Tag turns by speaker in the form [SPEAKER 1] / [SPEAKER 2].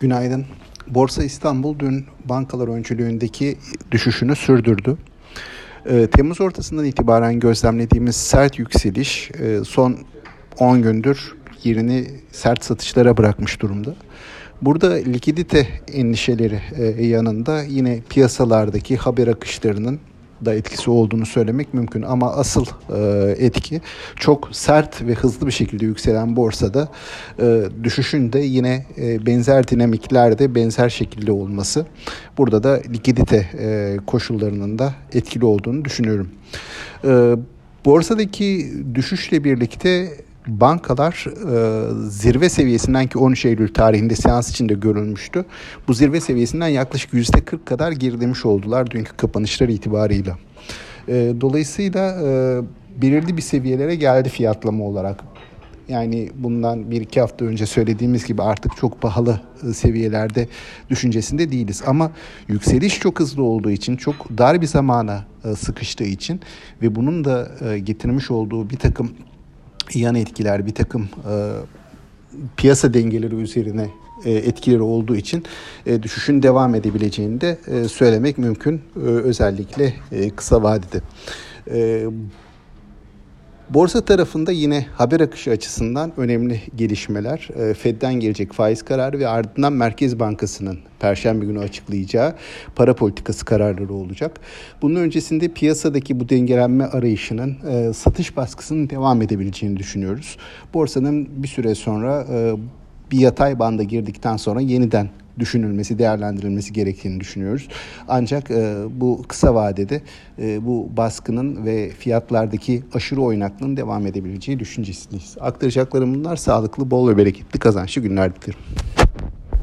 [SPEAKER 1] Günaydın. Borsa İstanbul dün bankalar öncülüğündeki düşüşünü sürdürdü. Ee, Temmuz ortasından itibaren gözlemlediğimiz sert yükseliş e, son 10 gündür yerini sert satışlara bırakmış durumda. Burada likidite endişeleri e, yanında yine piyasalardaki haber akışlarının da etkisi olduğunu söylemek mümkün ama asıl e, etki çok sert ve hızlı bir şekilde yükselen borsada e, düşüşün de yine e, benzer dinamiklerde benzer şekilde olması burada da likidite e, koşullarının da etkili olduğunu düşünüyorum. E, borsadaki düşüşle birlikte bankalar e, zirve seviyesinden ki 13 Eylül tarihinde seans içinde görülmüştü. Bu zirve seviyesinden yaklaşık %40 kadar gerilemiş oldular dünkü kapanışlar itibarıyla. E, dolayısıyla e, belirli bir seviyelere geldi fiyatlama olarak. Yani bundan bir iki hafta önce söylediğimiz gibi artık çok pahalı e, seviyelerde düşüncesinde değiliz. Ama yükseliş çok hızlı olduğu için, çok dar bir zamana e, sıkıştığı için ve bunun da e, getirmiş olduğu bir takım yan etkiler, bir takım e, piyasa dengeleri üzerine e, etkileri olduğu için e, düşüşün devam edebileceğini de e, söylemek mümkün. E, özellikle e, kısa vadede. E, Borsa tarafında yine haber akışı açısından önemli gelişmeler. E, Fed'den gelecek faiz kararı ve ardından Merkez Bankası'nın Perşembe günü açıklayacağı para politikası kararları olacak. Bunun öncesinde piyasadaki bu dengelenme arayışının e, satış baskısının devam edebileceğini düşünüyoruz. Borsanın bir süre sonra e, bir yatay banda girdikten sonra yeniden düşünülmesi, değerlendirilmesi gerektiğini düşünüyoruz. Ancak e, bu kısa vadede e, bu baskının ve fiyatlardaki aşırı oynaklığın devam edebileceği düşüncesindeyiz. Aktaracaklarım bunlar sağlıklı, bol ve bereketli kazançlı günler dilerim.